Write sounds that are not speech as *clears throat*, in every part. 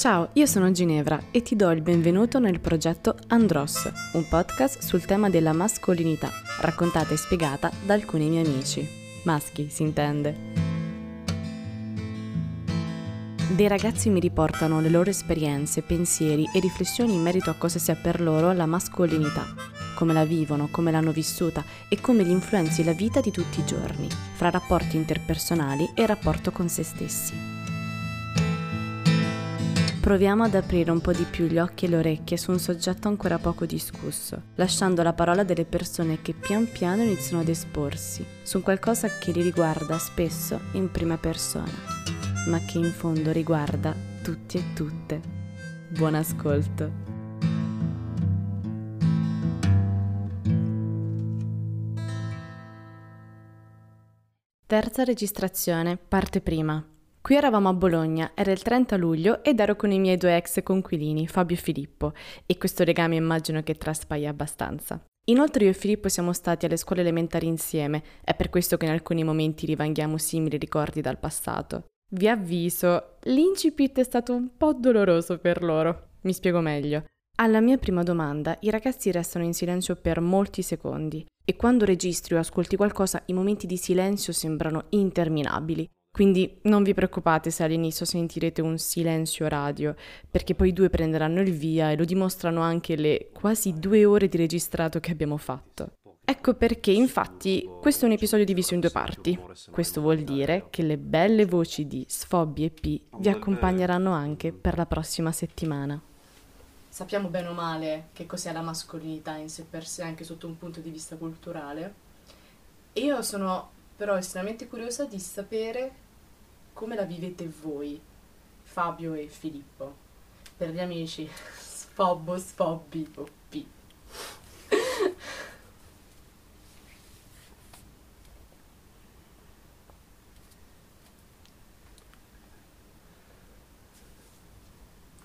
Ciao, io sono Ginevra e ti do il benvenuto nel progetto Andros, un podcast sul tema della mascolinità, raccontata e spiegata da alcuni miei amici. Maschi, si intende. Dei ragazzi mi riportano le loro esperienze, pensieri e riflessioni in merito a cosa sia per loro la mascolinità, come la vivono, come l'hanno vissuta e come li influenzi la vita di tutti i giorni, fra rapporti interpersonali e rapporto con se stessi. Proviamo ad aprire un po' di più gli occhi e le orecchie su un soggetto ancora poco discusso, lasciando la parola delle persone che pian piano iniziano ad esporsi su qualcosa che li riguarda spesso in prima persona, ma che in fondo riguarda tutti e tutte. Buon ascolto! Terza registrazione, parte prima. Qui eravamo a Bologna, era il 30 luglio ed ero con i miei due ex conquilini, Fabio e Filippo, e questo legame immagino che traspaia abbastanza. Inoltre io e Filippo siamo stati alle scuole elementari insieme, è per questo che in alcuni momenti rivanghiamo simili ricordi dal passato. Vi avviso, l'incipit è stato un po' doloroso per loro. Mi spiego meglio. Alla mia prima domanda, i ragazzi restano in silenzio per molti secondi e quando registri o ascolti qualcosa i momenti di silenzio sembrano interminabili. Quindi non vi preoccupate se all'inizio sentirete un silenzio radio, perché poi i due prenderanno il via e lo dimostrano anche le quasi due ore di registrato che abbiamo fatto. Ecco perché infatti questo è un episodio diviso in due parti. Questo vuol dire che le belle voci di Sfobbi e P vi accompagneranno anche per la prossima settimana. Sappiamo bene o male che cos'è la mascolinità in sé per sé anche sotto un punto di vista culturale. Io sono però estremamente curiosa di sapere come la vivete voi, Fabio e Filippo. Per gli amici, *laughs* sfobbo, sfobbi o P. *laughs*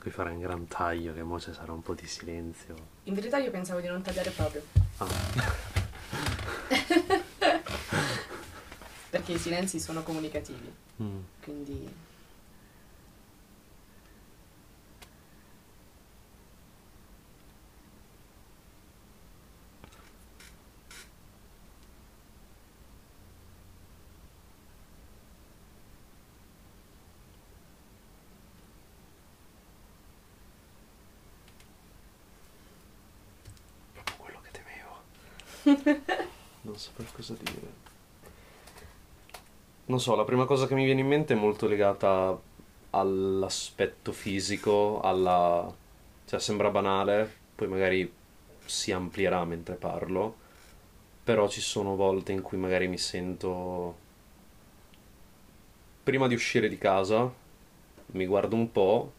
Qui fare un gran taglio, che mo ci sarà un po' di silenzio. In verità io pensavo di non tagliare proprio. Ah. *laughs* perché i silenzi sono comunicativi. Mm. Quindi Proprio quello che temevo. *laughs* non so per cosa dire. Non so, la prima cosa che mi viene in mente è molto legata all'aspetto fisico, alla... cioè sembra banale, poi magari si amplierà mentre parlo, però ci sono volte in cui magari mi sento... Prima di uscire di casa, mi guardo un po'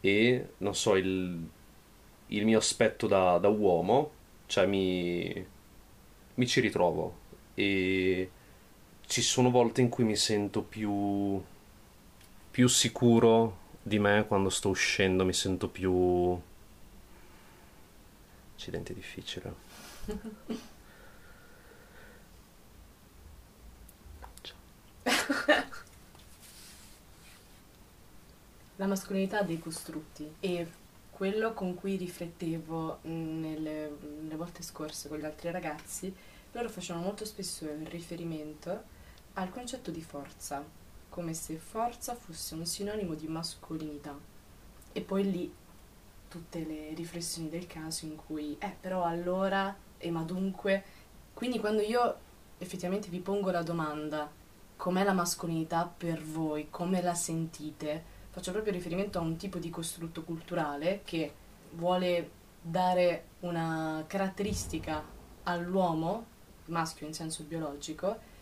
e, non so, il, il mio aspetto da, da uomo, cioè mi, mi ci ritrovo e ci sono volte in cui mi sento più, più sicuro di me quando sto uscendo, mi sento più... Accidente difficile. *laughs* La mascolinità dei costrutti e quello con cui riflettevo nelle, nelle volte scorse con gli altri ragazzi, loro facevano molto spesso il riferimento al concetto di forza, come se forza fosse un sinonimo di mascolinità. E poi lì tutte le riflessioni del caso in cui, eh, però allora, e ma dunque, quindi quando io effettivamente vi pongo la domanda, com'è la mascolinità per voi, come la sentite, faccio proprio riferimento a un tipo di costrutto culturale che vuole dare una caratteristica all'uomo, maschio in senso biologico,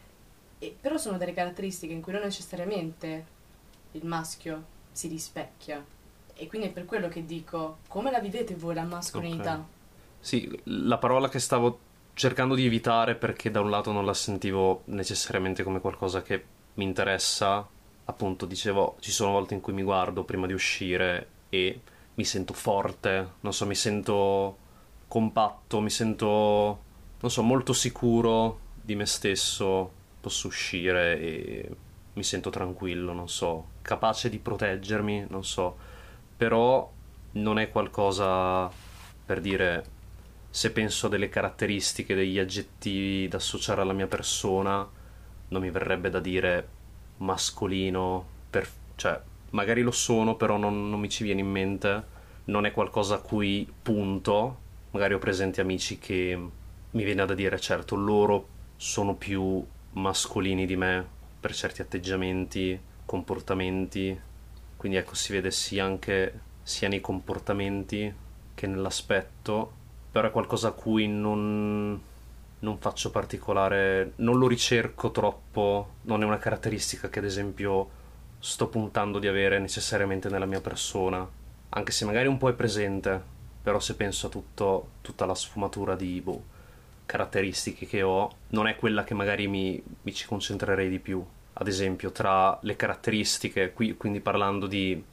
e, però sono delle caratteristiche in cui non necessariamente il maschio si rispecchia. E quindi è per quello che dico, come la vivete voi la mascolinità? Okay. Sì, la parola che stavo cercando di evitare perché da un lato non la sentivo necessariamente come qualcosa che mi interessa, appunto dicevo, ci sono volte in cui mi guardo prima di uscire e mi sento forte, non so, mi sento compatto, mi sento, non so, molto sicuro di me stesso posso uscire e mi sento tranquillo, non so, capace di proteggermi, non so, però non è qualcosa per dire se penso a delle caratteristiche, degli aggettivi da associare alla mia persona, non mi verrebbe da dire mascolino, per, cioè magari lo sono, però non, non mi ci viene in mente, non è qualcosa a cui punto, magari ho presenti amici che mi viene da dire, certo, loro sono più mascolini di me per certi atteggiamenti, comportamenti, quindi ecco si vede sia anche sia nei comportamenti che nell'aspetto, però è qualcosa a cui non, non faccio particolare, non lo ricerco troppo, non è una caratteristica che ad esempio sto puntando di avere necessariamente nella mia persona, anche se magari un po' è presente, però se penso a tutto, tutta la sfumatura di boh, caratteristiche che ho, non è quella che magari mi, mi ci concentrerei di più. Ad esempio, tra le caratteristiche, qui, quindi parlando di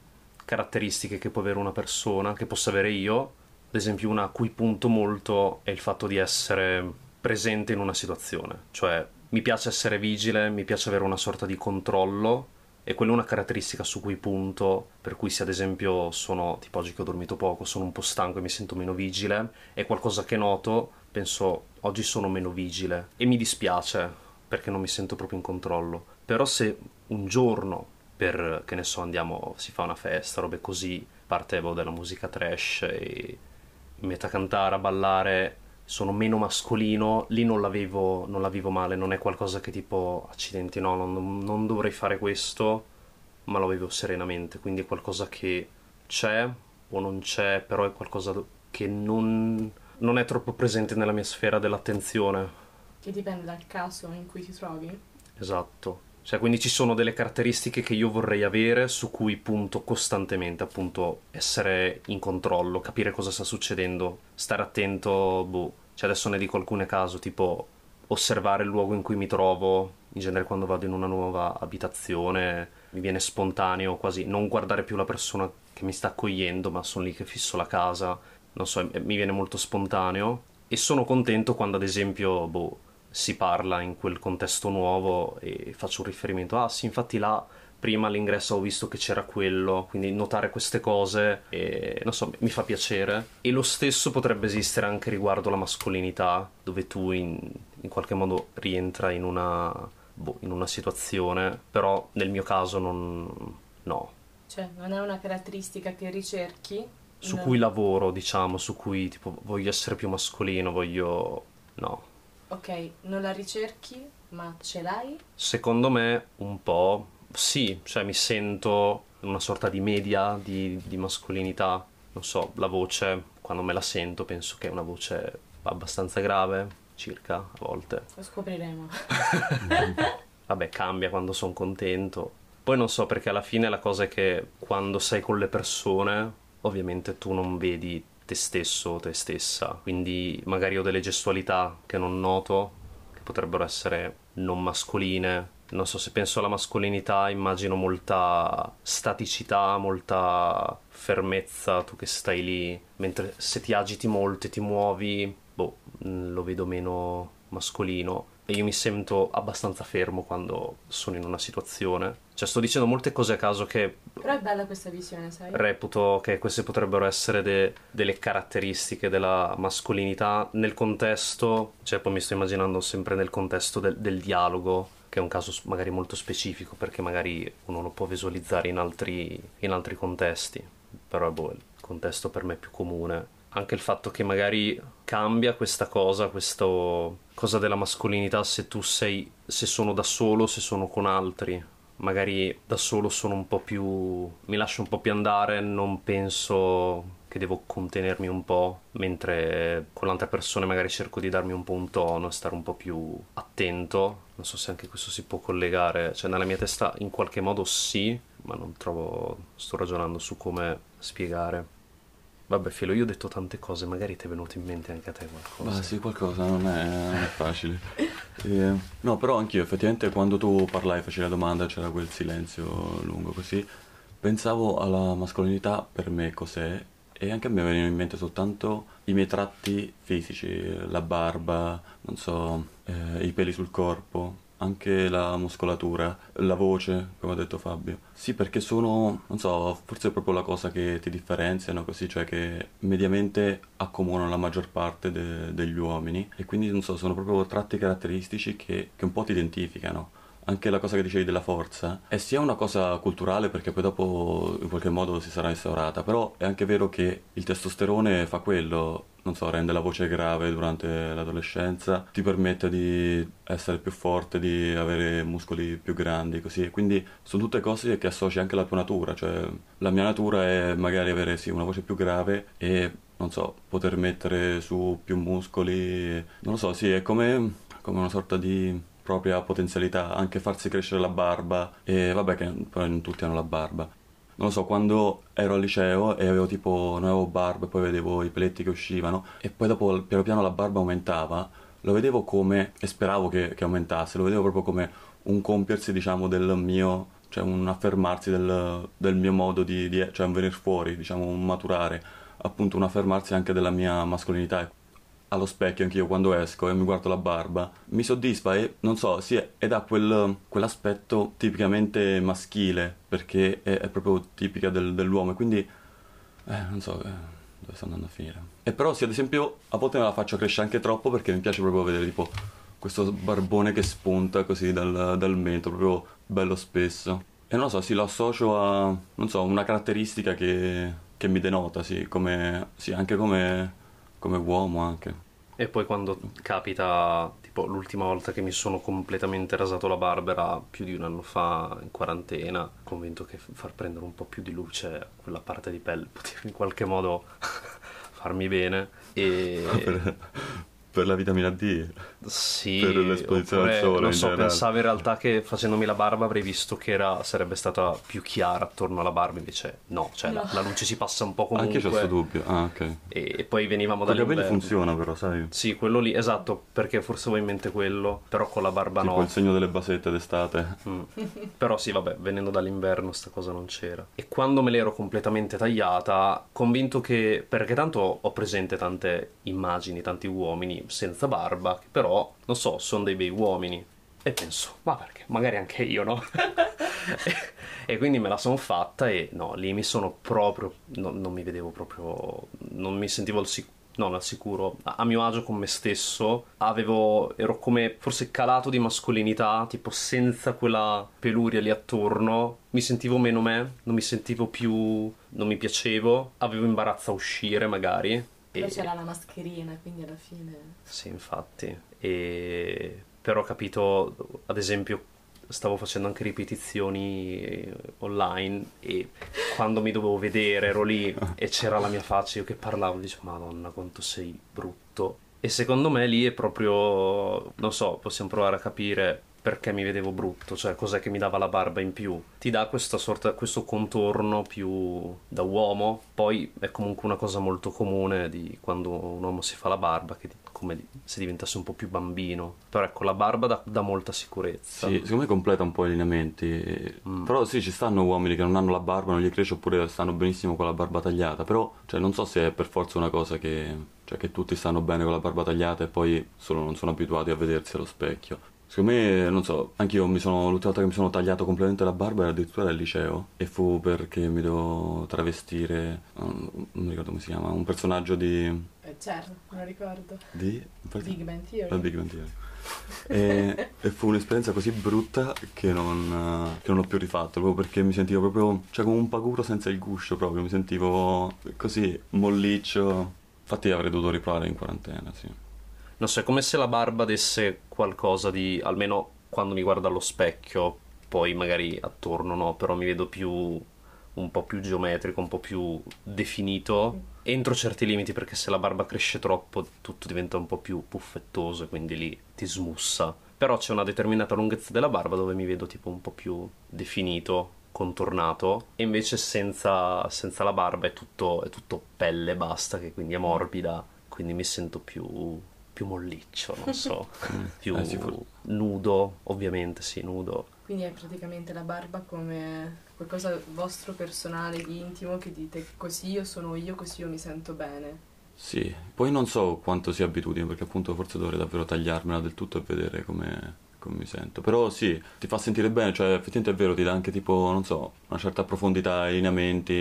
caratteristiche che può avere una persona, che posso avere io, ad esempio una a cui punto molto è il fatto di essere presente in una situazione, cioè mi piace essere vigile, mi piace avere una sorta di controllo e quella è una caratteristica su cui punto, per cui se ad esempio sono, tipo oggi che ho dormito poco, sono un po' stanco e mi sento meno vigile, è qualcosa che noto, penso oggi sono meno vigile e mi dispiace perché non mi sento proprio in controllo. Però se un giorno per, che ne so, andiamo, si fa una festa, robe così, partevo della musica trash e mi metto a cantare, a ballare, sono meno mascolino, lì non la vivo, non la vivo male, non è qualcosa che tipo, accidenti, no, non, non dovrei fare questo, ma lo vivo serenamente, quindi è qualcosa che c'è o non c'è, però è qualcosa che non, non è troppo presente nella mia sfera dell'attenzione. Che dipende dal caso in cui ti trovi. Esatto. Cioè, quindi ci sono delle caratteristiche che io vorrei avere su cui punto costantemente, appunto, essere in controllo, capire cosa sta succedendo, stare attento, boh. Cioè, adesso ne dico alcune caso, tipo osservare il luogo in cui mi trovo, in genere quando vado in una nuova abitazione, mi viene spontaneo quasi non guardare più la persona che mi sta accogliendo, ma sono lì che fisso la casa, non so, mi viene molto spontaneo. E sono contento quando ad esempio, boh, si parla in quel contesto nuovo e faccio un riferimento, ah sì, infatti là prima all'ingresso ho visto che c'era quello, quindi notare queste cose e, non so, mi fa piacere. E lo stesso potrebbe esistere anche riguardo la mascolinità, dove tu in, in qualche modo rientra in una, boh, in una situazione, però nel mio caso non... no. Cioè, non è una caratteristica che ricerchi? Su no. cui lavoro, diciamo, su cui tipo voglio essere più mascolino, voglio... no Ok, non la ricerchi, ma ce l'hai? Secondo me un po' sì, cioè mi sento una sorta di media di, di mascolinità. Non so, la voce, quando me la sento, penso che è una voce abbastanza grave, circa a volte. Lo scopriremo. *laughs* Vabbè, cambia quando sono contento. Poi non so perché alla fine la cosa è che quando sei con le persone, ovviamente tu non vedi te stesso o te stessa, quindi magari ho delle gestualità che non noto, che potrebbero essere non mascoline. Non so se penso alla mascolinità, immagino molta staticità, molta fermezza, tu che stai lì, mentre se ti agiti molto e ti muovi, boh, lo vedo meno mascolino e io mi sento abbastanza fermo quando sono in una situazione. Cioè sto dicendo molte cose a caso che... Però è bella questa visione, sai? Reputo che queste potrebbero essere de- delle caratteristiche della mascolinità nel contesto, cioè poi mi sto immaginando sempre nel contesto del, del dialogo, che è un caso magari molto specifico perché magari uno lo può visualizzare in altri, in altri contesti, però boh, il contesto per me più comune anche il fatto che magari cambia questa cosa, questa cosa della mascolinità se tu sei, se sono da solo, se sono con altri. Magari da solo sono un po' più, mi lascio un po' più andare, non penso che devo contenermi un po', mentre con le altre persone magari cerco di darmi un po' un tono e stare un po' più attento. Non so se anche questo si può collegare, cioè nella mia testa in qualche modo sì, ma non trovo, sto ragionando su come spiegare. Vabbè, Filo, io ho detto tante cose, magari ti è venuto in mente anche a te qualcosa. Ma sì, qualcosa, non è, non è facile. *laughs* E, no, però anch'io, effettivamente, quando tu parlai, facevi la domanda, c'era quel silenzio lungo così, pensavo alla mascolinità per me cos'è, e anche a me venivano in mente soltanto i miei tratti fisici, la barba, non so, eh, i peli sul corpo, anche la muscolatura, la voce, come ha detto Fabio. Sì, perché sono, non so, forse è proprio la cosa che ti differenziano così, cioè che mediamente accomunano la maggior parte de- degli uomini e quindi, non so, sono proprio tratti caratteristici che, che un po' ti identificano anche la cosa che dicevi della forza è sia una cosa culturale perché poi dopo in qualche modo si sarà instaurata, però è anche vero che il testosterone fa quello, non so, rende la voce grave durante l'adolescenza, ti permette di essere più forte, di avere muscoli più grandi, così. Quindi sono tutte cose che associ anche alla tua natura, cioè la mia natura è magari avere sì, una voce più grave e non so, poter mettere su più muscoli, non lo so, sì, è come, come una sorta di propria potenzialità, anche farsi crescere la barba e vabbè che poi non tutti hanno la barba. Non lo so, quando ero al liceo e avevo tipo, non avevo barba poi vedevo i peletti che uscivano e poi dopo piano piano la barba aumentava, lo vedevo come, e speravo che, che aumentasse, lo vedevo proprio come un compiersi diciamo del mio, cioè un affermarsi del, del mio modo di, di, cioè un venire fuori, diciamo un maturare, appunto un affermarsi anche della mia mascolinità allo specchio anch'io quando esco e mi guardo la barba, mi soddisfa e non so, sì, ed ha quel, quell'aspetto tipicamente maschile, perché è, è proprio tipica del, dell'uomo, e quindi, eh, non so, eh, dove sto andando a finire. E però sì, ad esempio, a volte me la faccio crescere anche troppo perché mi piace proprio vedere tipo questo barbone che spunta così dal, dal mento, proprio bello spesso. E non lo so, sì, lo associo a, non so, una caratteristica che, che mi denota, sì, come, sì, anche come come uomo anche. E poi quando capita, tipo l'ultima volta che mi sono completamente rasato la barba era più di un anno fa in quarantena, convinto che far prendere un po' più di luce a quella parte di pelle *laughs* poteva in qualche modo *laughs* farmi bene. E per la vitamina D sì, per l'esposizione oppure, al sole non so, generale. pensavo in realtà che facendomi la barba avrei visto che era, sarebbe stata più chiara attorno alla barba invece no, cioè No. La, la luce si passa un po' comunque anche c'ho questo dubbio ah ok e, e poi venivamo capelli dall'inverno funziona però sai sì, quello lì, esatto, perché forse avevo in mente quello, però con la barba tipo no. il segno delle basette d'estate Mm. Però sì, vabbè, venendo dall'inverno sta cosa non c'era. E quando me l'ero completamente tagliata, convinto che... perché tanto ho presente tante immagini, tanti uomini senza barba, che però, non so, sono dei bei uomini. E penso, ma perché? Magari anche io, no? e, *laughs* e quindi me la sono fatta e no, lì mi sono proprio... no- non mi vedevo proprio... non mi sentivo al sicuro. Non al sicuro, a a mio agio con me stesso, avevo, ero come forse calato di mascolinità, tipo senza quella peluria lì attorno, mi sentivo meno me, non mi sentivo più, non mi piacevo, avevo imbarazzo a uscire magari. Poi E- c'era la mascherina, quindi alla fine... sì, infatti. E... Però ho capito, ad esempio, stavo facendo anche ripetizioni online e quando mi dovevo vedere ero lì e c'era la mia faccia, io che parlavo, dicevo, Madonna, quanto sei brutto. E secondo me lì è proprio, non so, possiamo provare a capire perché mi vedevo brutto, cioè cos'è che mi dava la barba in più. Ti dà questa sorta, questo contorno più da uomo, poi è comunque una cosa molto comune di quando un uomo si fa la barba, che come se diventasse un po' più bambino. Però ecco, la barba dà, dà molta sicurezza. sì secondo me completa un po' i lineamenti Mm. però sì ci stanno uomini che non hanno la barba non gli cresce oppure stanno benissimo con la barba tagliata però cioè, non so se è per forza una cosa che cioè che tutti stanno bene con la barba tagliata e poi solo non sono abituati a vedersi allo specchio Secondo me, non so, anch'io mi sono, l'ultima volta che mi sono tagliato completamente la barba era addirittura al liceo e fu perché mi devo travestire, non mi ricordo come si chiama, un personaggio di... Eh, certo, lo ricordo. di... Big Bang Theory. La Big Bang Theory. E, e fu un'esperienza così brutta che non, che non ho più rifatto, proprio perché mi sentivo proprio, cioè come un paguro senza il guscio proprio, mi sentivo così molliccio. Infatti avrei dovuto riprovare in quarantena, sì. Non so, è come se la barba desse qualcosa di, almeno quando mi guardo allo specchio, poi magari attorno no, però mi vedo più un po' più geometrico, un po' più definito, entro certi limiti perché se la barba cresce troppo tutto diventa un po' più puffettoso e quindi lì ti smussa. Però c'è una determinata lunghezza della barba dove mi vedo tipo un po' più definito, contornato, e invece senza, senza la barba è tutto, è tutto pelle, basta, che quindi è morbida, quindi mi sento più, più molliccio, non so, *laughs* più Eh, nudo, ovviamente sì, nudo. Quindi è praticamente la barba come qualcosa vostro personale, di intimo, che dite così io sono io, così io mi sento bene. Sì, poi non so quanto sia abitudine, perché appunto forse dovrei davvero tagliarmela del tutto e vedere come, come mi sento. Però sì, ti fa sentire bene, cioè effettivamente è vero, ti dà anche tipo, non so, una certa profondità ai lineamenti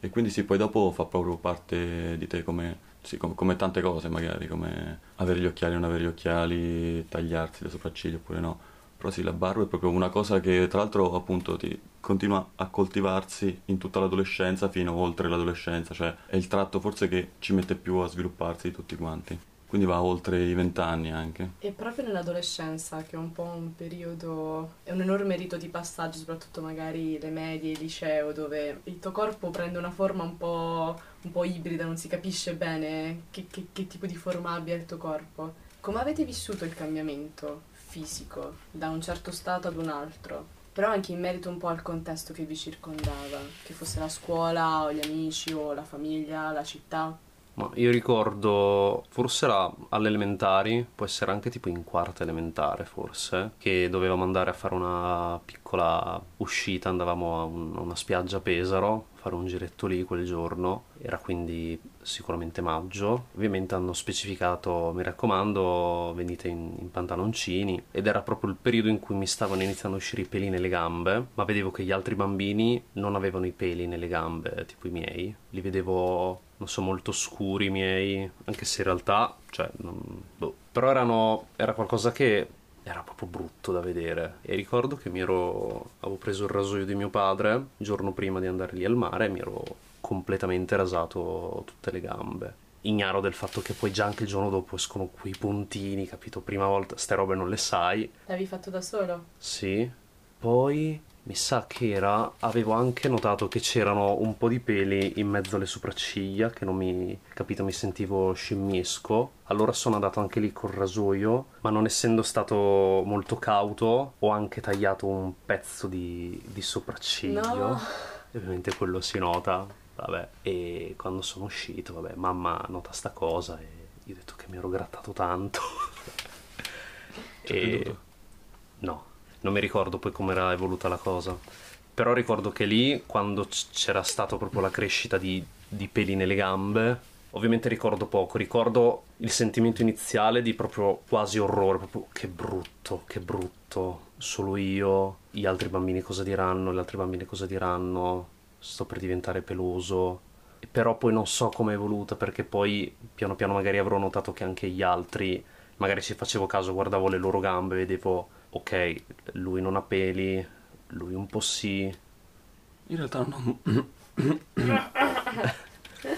e quindi sì, poi dopo fa proprio parte di te come, sì, come, come tante cose magari, come avere gli occhiali, non avere gli occhiali, tagliarsi le sopracciglia oppure no. Però sì, la barba è proprio una cosa che tra l'altro appunto ti continua a coltivarsi in tutta l'adolescenza fino oltre l'adolescenza, cioè è il tratto forse che ci mette più a svilupparsi di tutti quanti quindi va oltre i vent'anni anche. E proprio nell'adolescenza, che è un po' un periodo, è un enorme rito di passaggio, soprattutto magari le medie, il liceo, dove il tuo corpo prende una forma un po', un po ibrida, non si capisce bene che, che, che tipo di forma abbia il tuo corpo. Come avete vissuto il cambiamento fisico da un certo stato ad un altro? Però anche in merito un po' al contesto che vi circondava, che fosse la scuola o gli amici o la famiglia, la città. Ma io ricordo, forse era alle elementari, può essere anche tipo in quarta elementare forse, che dovevamo andare a fare una piccola uscita, andavamo a, un, a una spiaggia a Pesaro, fare un giretto lì quel giorno, era quindi sicuramente maggio, ovviamente hanno specificato mi raccomando venite in, in, pantaloncini. Ed era proprio il periodo in cui mi stavano iniziando a uscire i peli nelle gambe, ma vedevo che gli altri bambini non avevano i peli nelle gambe, tipo i miei, li vedevo non so molto scuri i miei, anche se in realtà, cioè, non, boh. però erano, era qualcosa che era proprio brutto da vedere. E ricordo che mi ero avevo preso il rasoio di mio padre il giorno prima di andare lì al mare e mi ero completamente rasato tutte le gambe. Ignaro del fatto che poi già anche il giorno dopo escono quei puntini capito? Prima volta ste robe non le sai. L'avevi fatto da solo? sì. Poi mi sa che era avevo anche notato che c'erano un po' di peli in mezzo alle sopracciglia che non mi capito mi sentivo scimmiesco. Allora sono andato anche lì col rasoio ma non essendo stato molto cauto ho anche tagliato un pezzo di, di sopracciglio. No. e ovviamente quello si nota vabbè. E quando sono uscito vabbè mamma nota sta cosa e io ho detto che mi ero grattato tanto. *laughs* E no non mi ricordo poi come era evoluta la cosa. Però ricordo che lì, quando c'era stata proprio la crescita di, di peli nelle gambe, ovviamente ricordo poco, ricordo il sentimento iniziale di proprio quasi orrore, proprio che brutto, che brutto, solo io, gli altri bambini cosa diranno, le altre bambine cosa diranno, sto per diventare peloso. Però poi non so come è evoluta perché poi piano piano magari avrò notato che anche gli altri, magari ci facevo caso, guardavo le loro gambe, vedevo ok, lui non ha peli, lui un po' sì. In realtà non ho...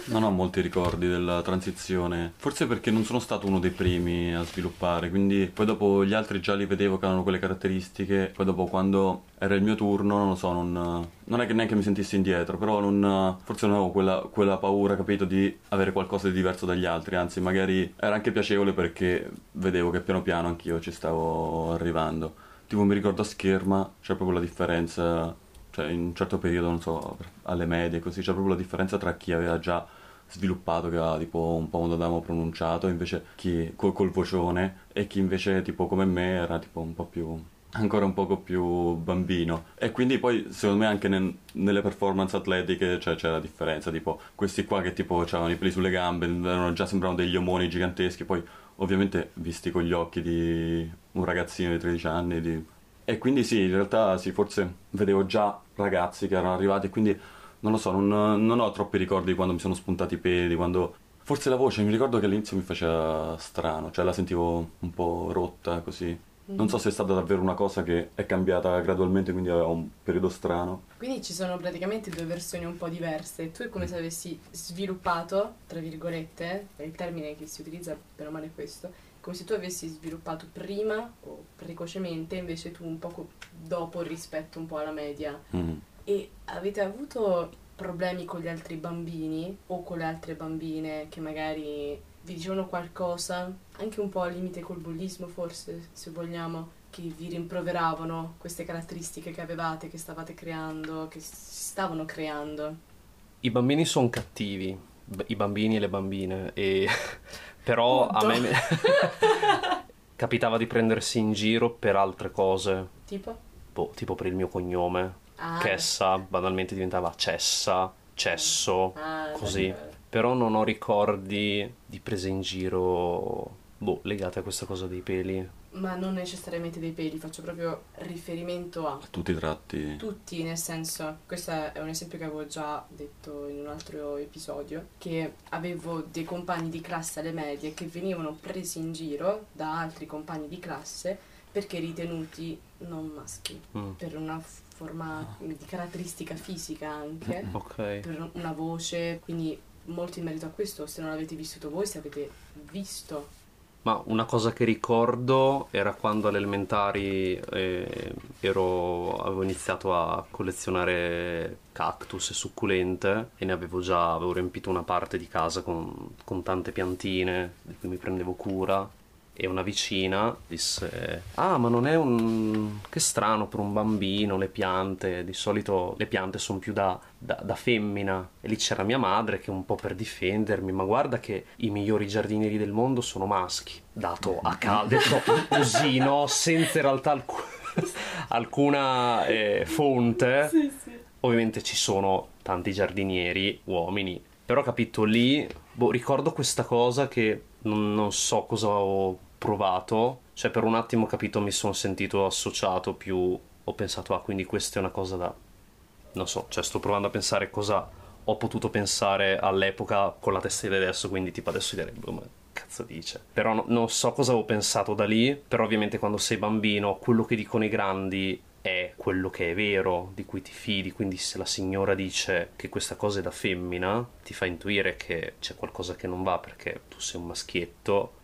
non ho molti ricordi della transizione, forse perché non sono stato uno dei primi a sviluppare, quindi poi dopo gli altri già li vedevo che avevano quelle caratteristiche, poi dopo quando era il mio turno, non lo so, non, non è che neanche mi sentissi indietro, però non, forse non avevo quella, quella paura, capito, di avere qualcosa di diverso dagli altri, anzi magari era anche piacevole perché vedevo che piano piano anch'io ci stavo arrivando. Tipo mi ricordo a scherma c'è proprio la differenza cioè in un certo periodo, non so, alle medie così, c'è proprio la differenza tra chi aveva già sviluppato che aveva tipo un po' quando avevamo pronunciato invece chi col, col vocione e chi invece tipo come me era tipo un po' più ancora un poco più bambino. E quindi poi secondo me anche nel, nelle performance atletiche cioè, c'è la differenza tipo questi qua che tipo avevano i peli sulle gambe erano già sembravano degli omoni giganteschi poi ovviamente visti con gli occhi di un ragazzino di 13 anni di e quindi sì, in realtà sì, forse vedevo già ragazzi che erano arrivati, quindi non lo so, non, non ho troppi ricordi di quando mi sono spuntati i piedi, quando... Forse la voce, mi ricordo che all'inizio mi faceva strano, cioè la sentivo un po' rotta così. Non so se è stata davvero una cosa che è cambiata gradualmente, quindi aveva un periodo strano. Quindi ci sono praticamente due versioni un po' diverse. Tu è come se avessi sviluppato, tra virgolette, il termine che si utilizza per o male questo, come se tu avessi sviluppato prima o precocemente, invece tu un poco dopo rispetto un po' alla media. Mm. E avete avuto problemi con gli altri bambini o con le altre bambine che magari vi dicevano qualcosa, anche un po' al limite col bullismo forse, se vogliamo, che vi rimproveravano queste caratteristiche che avevate, che stavate creando, che si stavano creando? I bambini sono cattivi, i bambini e le bambine, e *laughs* però Punto. a me *laughs* capitava di prendersi in giro per altre cose. Tipo? Boh, tipo per il mio cognome. Ah, Chessa, banalmente diventava Cessa, Cesso, ah, così. davvero. Però non ho ricordi di prese in giro, boh, legate a questa cosa dei peli. Ma non necessariamente dei peli, faccio proprio riferimento a Tutti i tratti. tutti, nel senso, questo è un esempio che avevo già detto in un altro episodio, che avevo dei compagni di classe alle medie che venivano presi in giro da altri compagni di classe perché ritenuti non maschi, Mm. per una forma di caratteristica fisica anche, *laughs* Ok. per una voce, quindi molto in merito a questo, se non l'avete vissuto voi, se avete visto Ma una cosa che ricordo era quando alle elementari eh, ero- avevo iniziato a collezionare cactus e succulente e ne avevo già avevo riempito una parte di casa con, con tante piantine di cui mi prendevo cura e una vicina disse ah ma non è un che strano per un bambino le piante di solito le piante sono più da, da, da femmina e lì c'era mia madre che un po' per difendermi ma guarda che i migliori giardinieri del mondo sono maschi dato a detto così no senza in realtà alcu- alcuna eh, fonte. Ovviamente ci sono tanti giardinieri uomini però capito lì boh, ricordo questa cosa che non, non so cosa ho provato cioè per un attimo capito mi sono sentito associato più ho pensato ah quindi questa è una cosa da non so cioè sto provando a pensare cosa ho potuto pensare all'epoca con la testa di adesso quindi tipo adesso direi ma cazzo dice però no- non so cosa avevo pensato da lì però ovviamente quando sei bambino quello che dicono i grandi è quello che è vero, di cui ti fidi, quindi se la signora dice che questa cosa è da femmina, ti fa intuire che c'è qualcosa che non va perché tu sei un maschietto.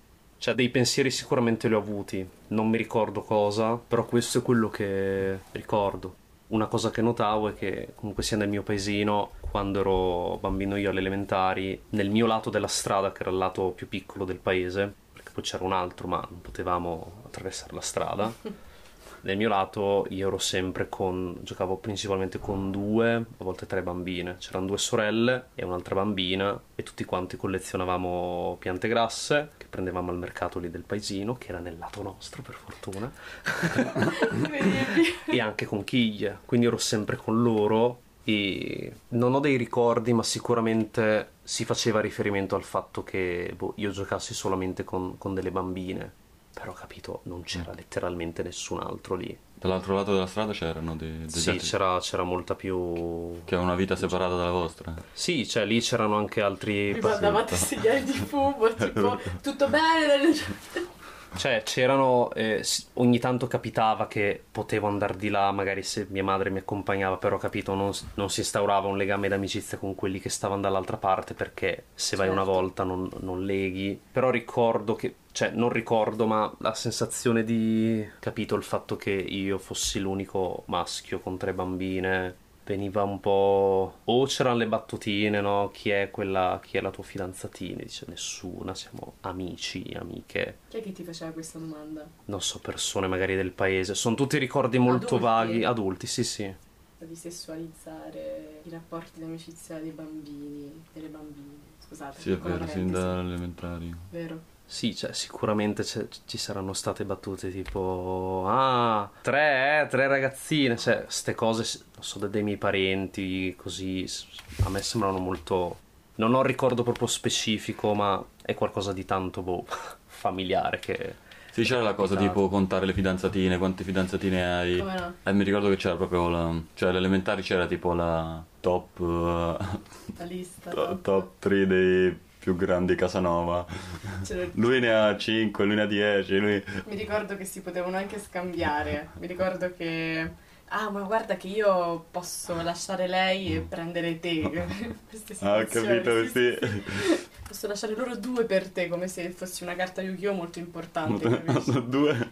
Cioè, dei pensieri sicuramente li ho avuti, non mi ricordo cosa, però questo è quello che ricordo. Una cosa che notavo è che comunque sia nel mio paesino, quando ero bambino io alle elementari, nel mio lato della strada, che era il lato più piccolo del paese, perché poi c'era un altro, ma non potevamo attraversare la strada. *laughs* Nel mio lato io ero sempre con, giocavo principalmente con due, a volte tre bambine. C'erano due sorelle e un'altra bambina e tutti quanti collezionavamo piante grasse prendevamo al mercato lì del paesino, che era nel lato nostro per fortuna, e anche conchiglie. Quindi ero sempre con loro e non ho dei ricordi, ma sicuramente si faceva riferimento al fatto che boh, io giocassi solamente con, con delle bambine. Però capito, non c'era letteralmente nessun altro lì. Dall'altro lato della strada c'erano dei, degli Sì, c'era, c'era molta più. che avevano una vita separata dalla vostra. Sì, cioè lì c'erano anche altri. Vi mandavate *laughs* segnali di fumo, *laughs* tipo tutto bene? Cioè, c'erano. eh, ogni tanto capitava che potevo andare di là, magari se mia madre mi accompagnava, però capito, non, non si instaurava un legame d'amicizia con quelli che stavano dall'altra parte perché se vai una Certo. volta non, non leghi. Però ricordo che. Cioè, non ricordo, ma la sensazione di. capito il fatto che io fossi l'unico maschio con tre bambine. Veniva un po'. O c'erano le battutine, no? Chi è quella. chi è la tua fidanzatina? Dice nessuna, siamo amici, amiche Chi è che ti faceva questa domanda? non so, persone magari del paese. Sono tutti ricordi molto Adulti? vaghi, adulti, sì, sì. Di sessualizzare i rapporti di amicizia dei bambini, delle bambine. Scusate, Sì, è vero, sin dalle elementari. Vero. Sì, cioè, sicuramente ci saranno state battute tipo Ah, tre, eh, tre ragazzine Cioè, ste cose, non so, dei miei parenti Così, a me sembrano molto Non ho un ricordo proprio specifico Ma è qualcosa di tanto, boh, *laughs* familiare che Sì, c'era la cosa tipo contare le fidanzatine, quante fidanzatine hai. Come no? E mi ricordo che c'era proprio la. cioè alle elementari c'era tipo la top. eh, La lista. *laughs* to- top 3 dei più grandi Casanova. *laughs* C'era- Lui ne ha 5, lui ne ha 10, lui. Mi ricordo che si potevano anche scambiare. Mi ricordo che. Ah, ma guarda che io posso lasciare lei e prendere te. *laughs* Queste Ah, ho capito, sì. Posso lasciare loro due per te, come se fossi una carta Yu-Gi-Oh! molto importante. capisci? *laughs* Due.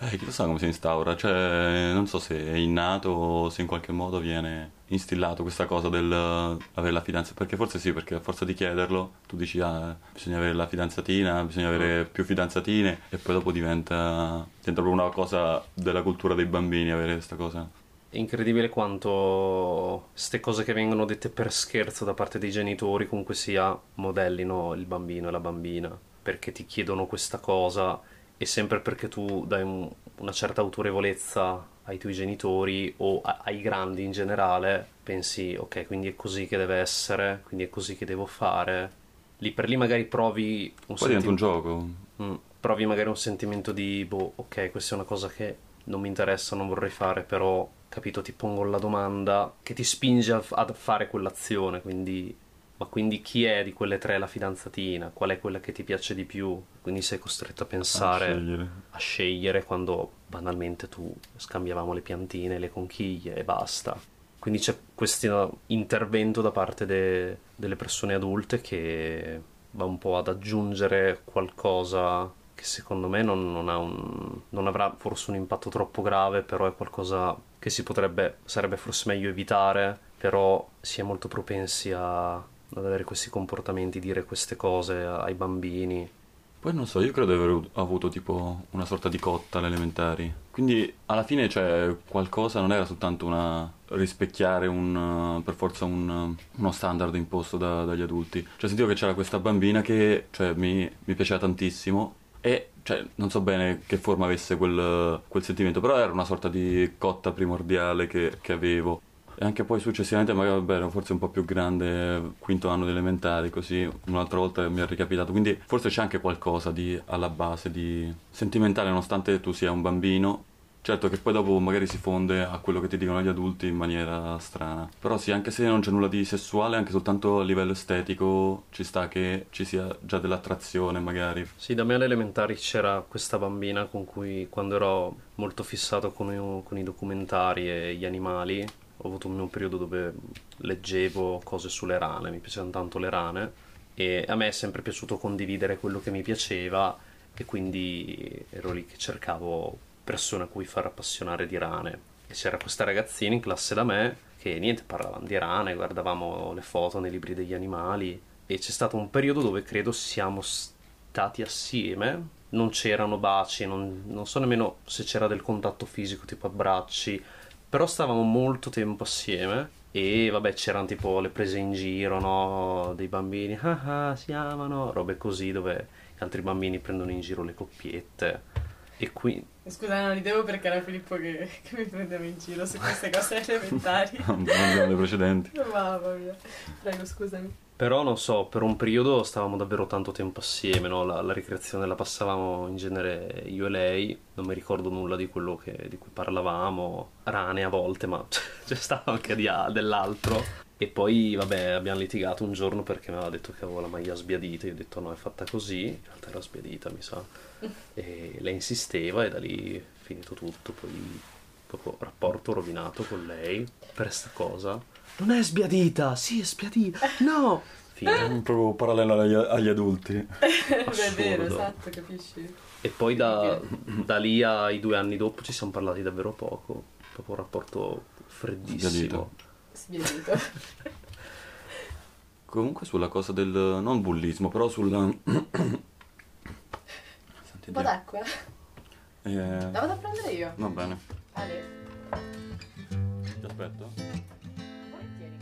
Eh, chi lo sa come si instaura, cioè non so se è innato o se in qualche modo viene instillato questa cosa del eh, avere la fidanza, perché forse sì, perché a forza di chiederlo tu dici ah, bisogna avere la fidanzatina, bisogna avere più fidanzatine e poi dopo diventa, diventa proprio una cosa della cultura dei bambini avere questa cosa. È incredibile quanto queste cose che vengono dette per scherzo da parte dei genitori comunque sia modellino il bambino e la bambina perché ti chiedono questa cosa e sempre perché tu dai un- una certa autorevolezza ai tuoi genitori o a- ai grandi in generale pensi ok quindi è così che deve essere quindi è così che devo fare lì per lì magari provi un Poi diventa un gioco. Mm. provi magari un sentimento di, boh, ok, questa è una cosa che non mi interessa, non vorrei fare, però, capito, ti pongo la domanda che ti spinge a, a fare quell'azione, quindi ma quindi chi è di quelle tre la fidanzatina? Qual è quella che ti piace di più? Quindi sei costretto a pensare, A scegliere. a scegliere quando banalmente tu scambiavamo le piantine, le conchiglie e basta. Quindi c'è questo intervento da parte de- delle persone adulte che va un po' ad aggiungere qualcosa che secondo me non, non ha un- non avrà forse un impatto troppo grave, però è qualcosa che si potrebbe, sarebbe forse meglio evitare, però si è molto propensi a- ad avere questi comportamenti, dire queste cose ai bambini. Poi non so, io credo di aver avuto- tipo una sorta di cotta alle elementari. Quindi alla fine, cioè, qualcosa non era soltanto una rispecchiare un, per forza un, uno standard imposto da- dagli adulti. Cioè, sentivo che c'era questa bambina che, cioè, mi, mi piaceva tantissimo e, cioè, non so bene che forma avesse quel, quel sentimento, però era una sorta di cotta primordiale che, che avevo. E anche poi successivamente, magari vabbè, ero forse un po' più grande, quinto anno di elementari, così un'altra volta mi è ricapitato. Quindi forse c'è anche qualcosa di, alla base di sentimentale, nonostante tu sia un bambino. Certo che poi dopo magari si fonde a quello che ti dicono gli adulti in maniera strana. Però sì, anche se non c'è nulla di sessuale, anche soltanto a livello estetico ci sta che ci sia già dell'attrazione magari. Sì, da me alle elementari c'era questa bambina con cui quando ero molto fissato con i, con i documentari e gli animali, ho avuto un mio periodo dove leggevo cose sulle rane, mi piacevano tanto le rane e a me è sempre piaciuto condividere quello che mi piaceva e quindi ero lì che cercavo persone a cui far appassionare di rane. E c'era questa ragazzina in classe da me che niente, parlavamo di rane, guardavamo le foto nei libri degli animali e c'è stato un periodo dove credo siamo stati assieme, non c'erano baci, non, non so nemmeno se c'era del contatto fisico tipo abbracci, però stavamo molto tempo assieme e vabbè c'erano tipo le prese in giro, no? Dei bambini, ah ah, si amano, robe così dove gli altri bambini prendono in giro le coppiette e qui Scusa, non ridevo perché era Filippo che, che mi prendeva in giro su queste cose *laughs* elementari. Non abbiamo le precedenti. Mamma mia. Prego, scusami. Però non so, per un periodo stavamo davvero tanto tempo assieme, no? la, la ricreazione la passavamo in genere io e lei, non mi ricordo nulla di quello che- di cui parlavamo, rane a volte, ma *laughs* c'è stato anche di, dell'altro. E poi, vabbè, abbiamo litigato un giorno perché mi aveva detto che avevo la maglia sbiadita, io ho detto no, è fatta così, in realtà era sbiadita, mi sa. E lei insisteva e da lì è finito tutto, poi proprio rapporto rovinato con lei per sta cosa. Non è sbiadita, sì è sbiadita, no! Fine. Proprio parallelo agli, agli adulti. *laughs* È vero, Assurdo. esatto, capisci? E poi da, da lì ai due anni dopo ci siamo parlati davvero poco, proprio un rapporto freddissimo. Sbiadito. *laughs* Comunque sulla cosa del... non bullismo, però sul... *clears throat* Senti, Un po' d'acqua? eh, La vado a prendere io. Va bene. Ale. Ti aspetto. Volentieri.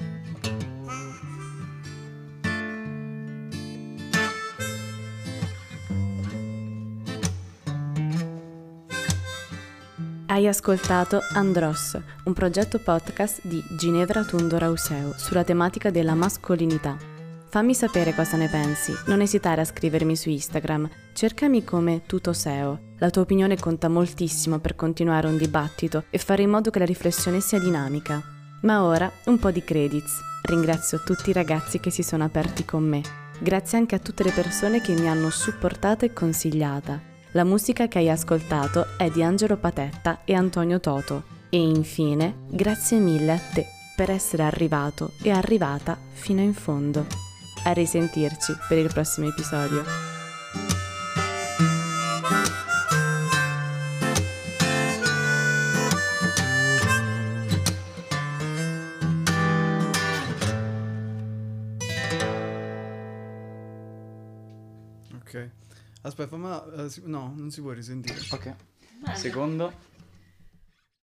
Hai ascoltato Andros, un progetto podcast di Ginevra Tundo Rauseo sulla tematica della mascolinità. Fammi sapere cosa ne pensi, non esitare a scrivermi su Instagram, cercami come Tutoseo. La tua opinione conta moltissimo per continuare un dibattito e fare in modo che la riflessione sia dinamica. Ma ora un po' di credits. Ringrazio tutti i ragazzi che si sono aperti con me. Grazie anche a tutte le persone che mi hanno supportata e consigliata. La musica che hai ascoltato è di Angelo Patetta e Antonio Toto. E infine, grazie mille a te per essere arrivato e arrivata fino in fondo. A risentirci per il prossimo episodio. Ok. Aspetta, ma... si- no, non si può risentire. Ok. Secondo.